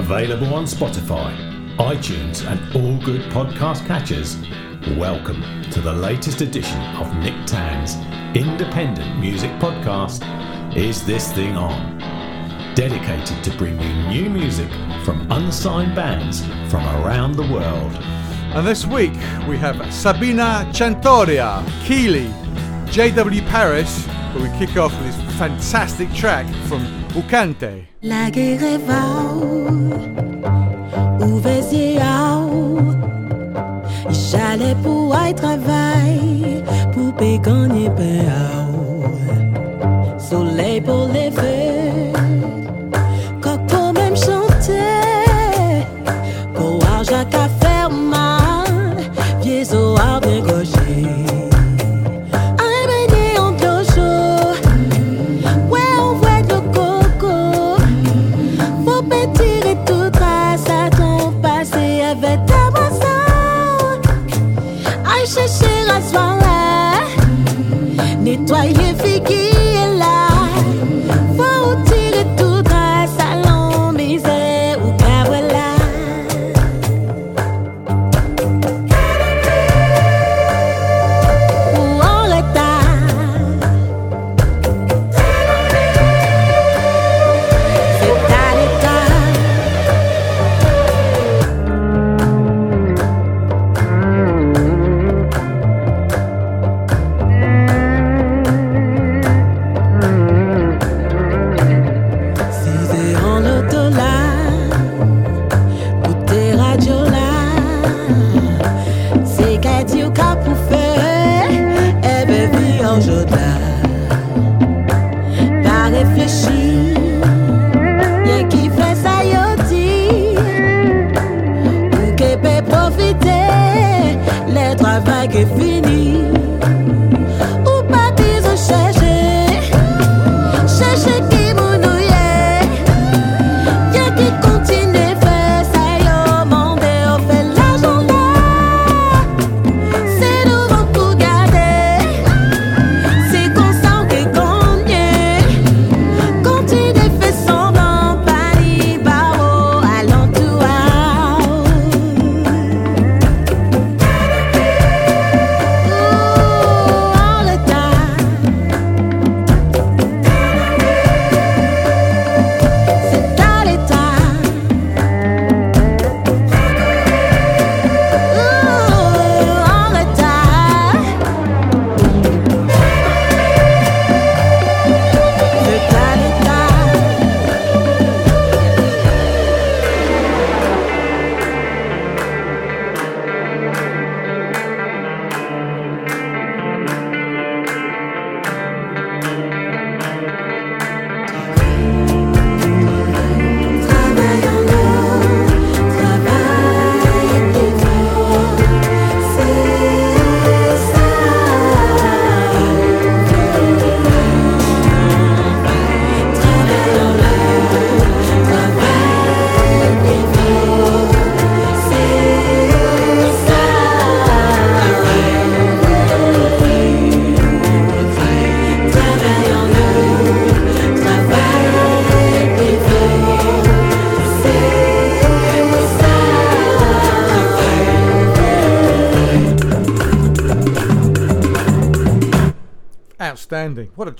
Available on Spotify, iTunes, and all good podcast catchers. Welcome to the latest edition of Nick Tan's independent music podcast, Is This Thing On? Dedicated to bring you new music from unsigned bands from around the world. And this week we have Sabina Chantoria, Keeley, JW Paris, but we kick off with this fantastic track from La guerre va où J'allais pour aller travailler, pour gagner Soleil pour les feux,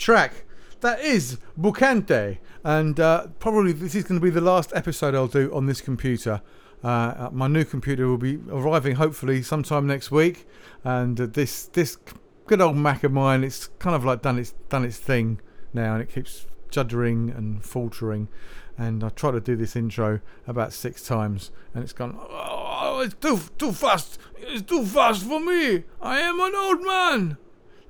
track! That is Bokante, and uh, probably this is going to be the last episode I'll do on this computer. Uh, my new computer will be arriving hopefully sometime next week, and uh, this this good old Mac of mine, it's kind of like done its done its thing now, and it keeps juddering and faltering. And I try to do this intro about six times, and it's gone. Oh, it's too too fast! It's too fast for me. I am an old man.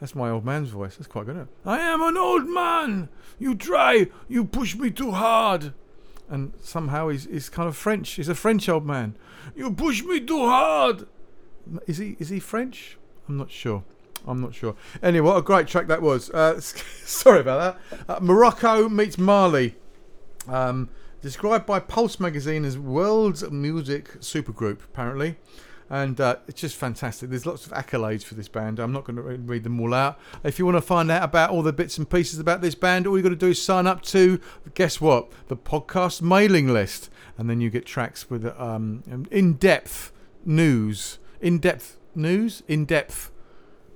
That's my old man's voice. That's quite good. I am an old man. You try. You push me too hard. And somehow he's, he's kind of French. He's a French old man. You push me too hard. Is he is he French? I'm not sure. I'm not sure. Anyway, what a great track that was. Uh, sorry about that. Uh, Morocco meets Mali. Um, described by Pulse magazine as world's music supergroup, apparently. And uh, it's just fantastic. There's lots of accolades for this band. I'm not going to read them all out. If you want to find out about all the bits and pieces about this band, all you got to do is sign up to guess what the podcast mailing list, and then you get tracks with um, in-depth news, in-depth news, in-depth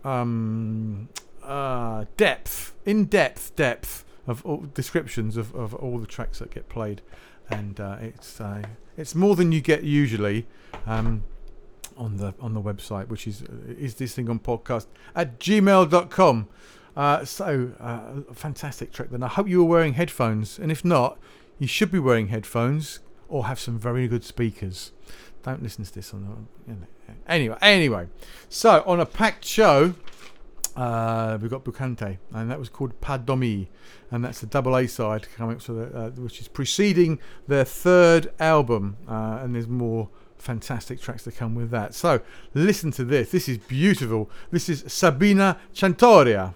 um, uh, depth, in-depth depth of all descriptions of, of all the tracks that get played, and uh, it's uh, it's more than you get usually. Um, on the on the website, which is is this thing on podcast at gmail.com. Uh, so uh, fantastic track. Then I hope you were wearing headphones, and if not, you should be wearing headphones or have some very good speakers. Don't listen to this on the. You know. Anyway, anyway, so on a packed show, uh, we've got Bokante, and that was called Pa Domi, and that's the double A side coming up, so the, uh, which is preceding their third album, uh, and there's more fantastic tracks to come with that. So listen to this. This is beautiful. This is Sabina Chantoria.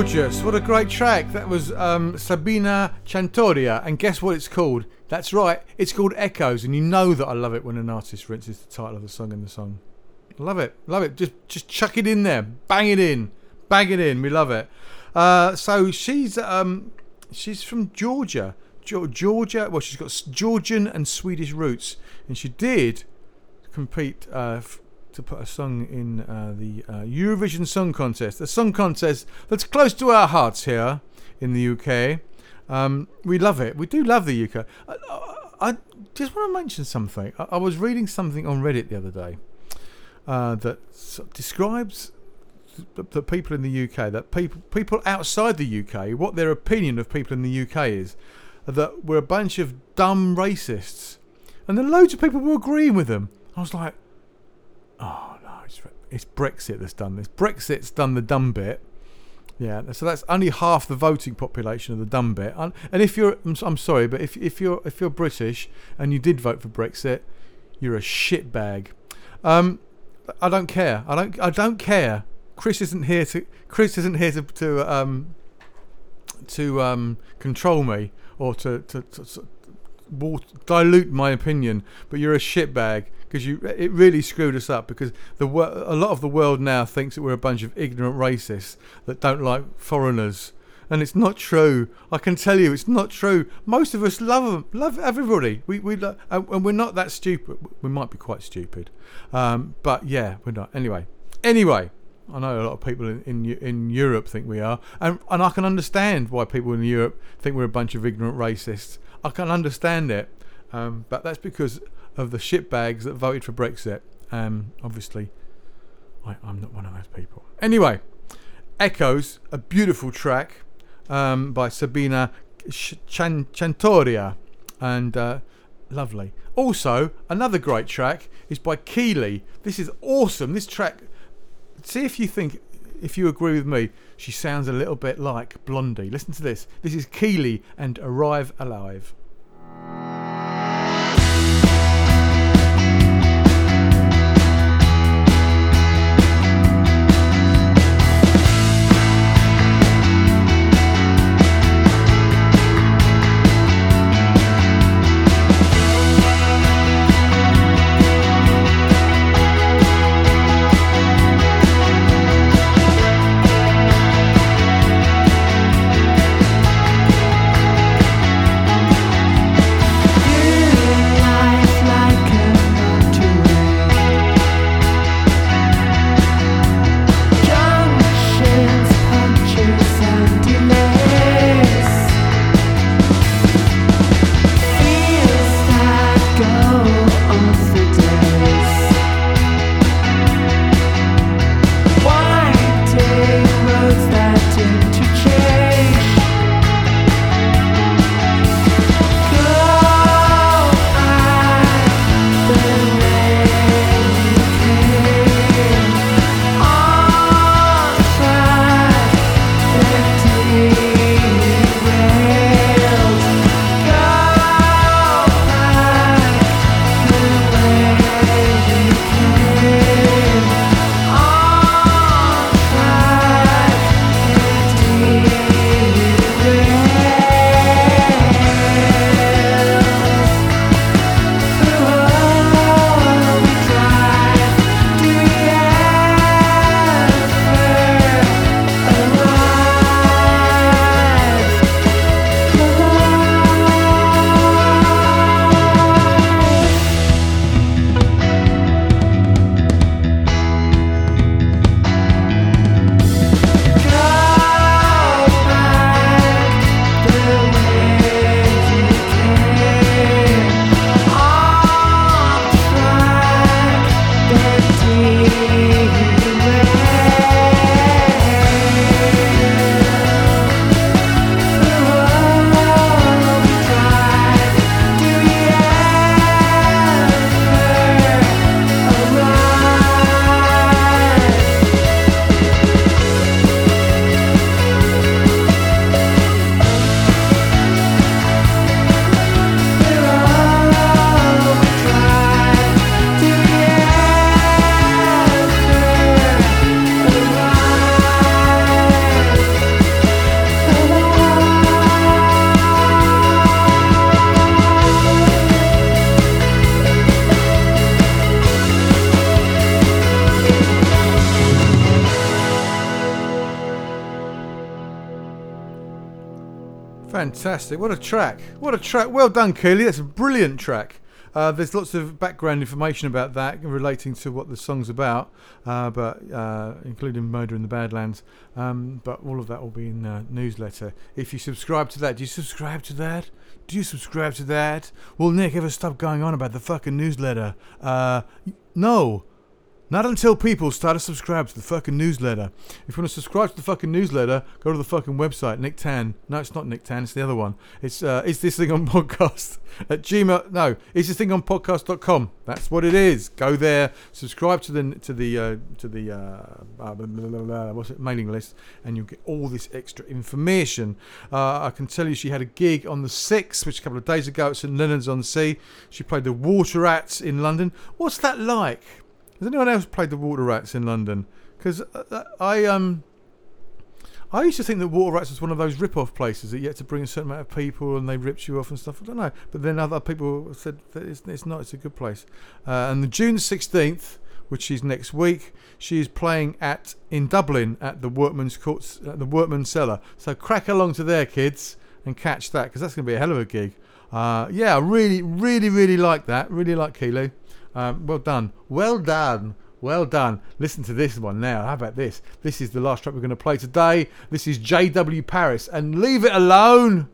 Gorgeous. What a great track. That was um, Sabina Chantoria. And guess what it's called? That's right. It's called Echoes. And you know that I love it when an artist rinses the title of a song in the song. Love it. Love it. Just just chuck it in there. Bang it in. Bang it in. We love it. Uh, so she's um, she's from Georgia. Georgia. Well, she's got Georgian and Swedish roots. And she did compete uh, to put a song in uh, the uh, Eurovision Song Contest, a song contest that's close to our hearts here in the UK. Um, we love it. We do love the UK. I, I, I just want to mention something. I, I was reading something on Reddit the other day uh, that describes the, the people in the UK, that people people outside the UK, what their opinion of people in the UK is, that we're a bunch of dumb racists, and then loads of people were agreeing with them. I was like, oh no, it's, it's Brexit that's done this. Brexit's done the dumb bit. Yeah, so that's only half the voting population of the dumb bit. And, if you're, I'm, sorry, but if, if you're if you're British and you did vote for Brexit, you're a shitbag. Um, I don't care. I don't. I don't care. Chris isn't here to. Chris isn't here to to um to um control me or to to, to, to dilute my opinion. But you're a shitbag because you. It really screwed us up because the a lot of the world now thinks that we're a bunch of ignorant racists that don't like foreigners. And it's not true. I can tell you, it's not true. Most of us love them, love everybody. We we lo- and and we're not that stupid. We might be quite stupid, um, but yeah, we're not. Anyway, anyway, I know a lot of people in, in in Europe think we are, and and I can understand why people in Europe think we're a bunch of ignorant racists. I can understand it, um, but that's because of the shitbags that voted for Brexit. Um, obviously, I, I'm not one of those people. Anyway, Echoes, a beautiful track um, by Sabina Ch- Chan- Chantoria, and uh, lovely. Also, another great track is by Keeley. This is awesome. This track see if you think if you agree with me she sounds a little bit like blondie listen to this this is keeley and arrive alive Fantastic. What a track. What a track. Well done, Keeley. That's a brilliant track. Uh, there's lots of background information about that relating to what the song's about, uh, but uh, including Murder in the Badlands. Um, but all of that will be in the newsletter. If you subscribe to that, do you subscribe to that? Do you subscribe to that? Will Nick ever stop going on about the fucking newsletter? Uh, no. Not until people start to subscribe to the fucking newsletter. If you want to subscribe to the fucking newsletter, go to the fucking website, Nick Tan. No, it's not Nick Tan, it's the other one. It's uh, it's this thing on podcast at Gmail. No, it's this thing on podcast.com. That's what it is. Go there, subscribe to the to the uh, to the uh, blah, blah, blah, what's it mailing list, and you'll get all this extra information. Uh, I can tell you, she had a gig on the sixth, which a couple of days ago at St Leonard's on Sea. She played the Water Rats in London. What's that like? Has anyone else played the Water Rats in London? Because I um. I used to think that Water Rats was one of those rip-off places that you had to bring a certain amount of people and they ripped you off and stuff. I don't know, but then other people said that it's, it's not. It's a good place. Uh, and the June sixteenth, which is next week, she is playing at in Dublin at the Workman's Courts, at the Workman Cellar. So crack along to there, kids, and catch that because that's going to be a hell of a gig. Uh, yeah, I really, really, really like that. Really like Kilo. Um, well done. Well done. Well done. Listen to this one now. How about this? This is the last track we're going to play today. This is JW Paris and Leave It Alone.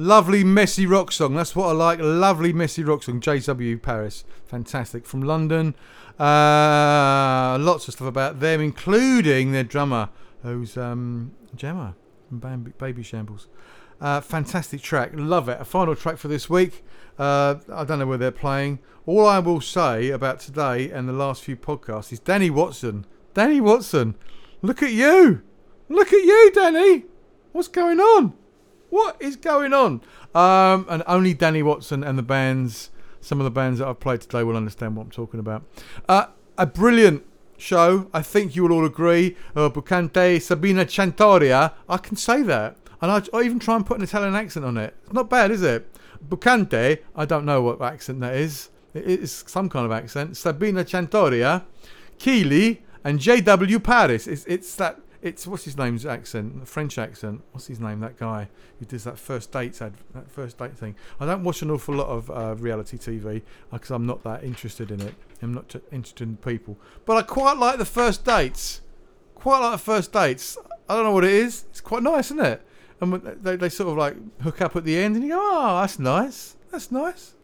Lovely, messy rock song. That's what I like. Lovely messy rock song. JW Paris. Fantastic. From London. Uh, lots of stuff about them, including their drummer, who's um, Gemma from Bam- Babyshambles. Uh, fantastic track. Love it. A final track for this week. Uh, I don't know where they're playing. All I will say about today and the last few podcasts is Danny Watson. Danny Watson. Look at you. Look at you, Danny. What's going on? What is going on? Um, and only Danny Watson and the bands, some of the bands that I've played today, will understand what I'm talking about. Uh, a brilliant show. I think you will all agree. Uh, Bokante Sabina Chantoria. I can say that. And I, I even try and put an Italian accent on it. It's not bad, is it? Bokante, I don't know what accent that is. It is some kind of accent. Sabina Chantoria, Keeley, and J.W. Paris. It's, it's that it's what's his name's accent, the French accent. What's his name? That guy who does that first dates ad, that first date thing. I don't watch an awful lot of uh, reality TV because I'm not that interested in it. I'm not interested in people, but I quite like the first dates. Quite like the first dates. I don't know what it is. It's quite nice, isn't it? And they they sort of like hook up at the end, and you go, oh, that's nice. That's nice.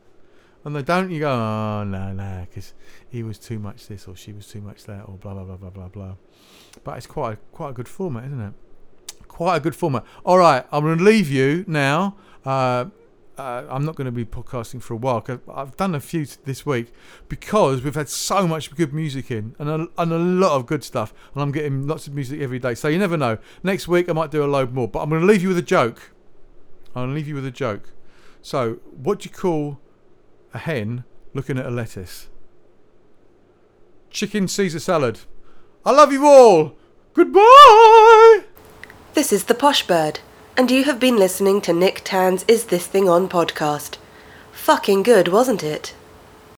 And they don't, you go, oh no, no, because he was too much this or she was too much that or blah blah blah blah blah blah. But it's quite a, quite a good format, isn't it? Quite a good format. All right, I'm going to leave you now. Uh, uh, I'm not going to be podcasting for a while. Cause I've done a few this week because we've had so much good music in and a, and a lot of good stuff. And I'm getting lots of music every day. So you never know. Next week I might do a load more. But I'm going to leave you with a joke. I'm going to leave you with a joke. So, what do you call a hen looking at a lettuce? Chicken Caesar salad. I love you all. Goodbye. This is The Posh Bird, and you have been listening to Nick Tan's Is This Thing On podcast. Fucking good, wasn't it?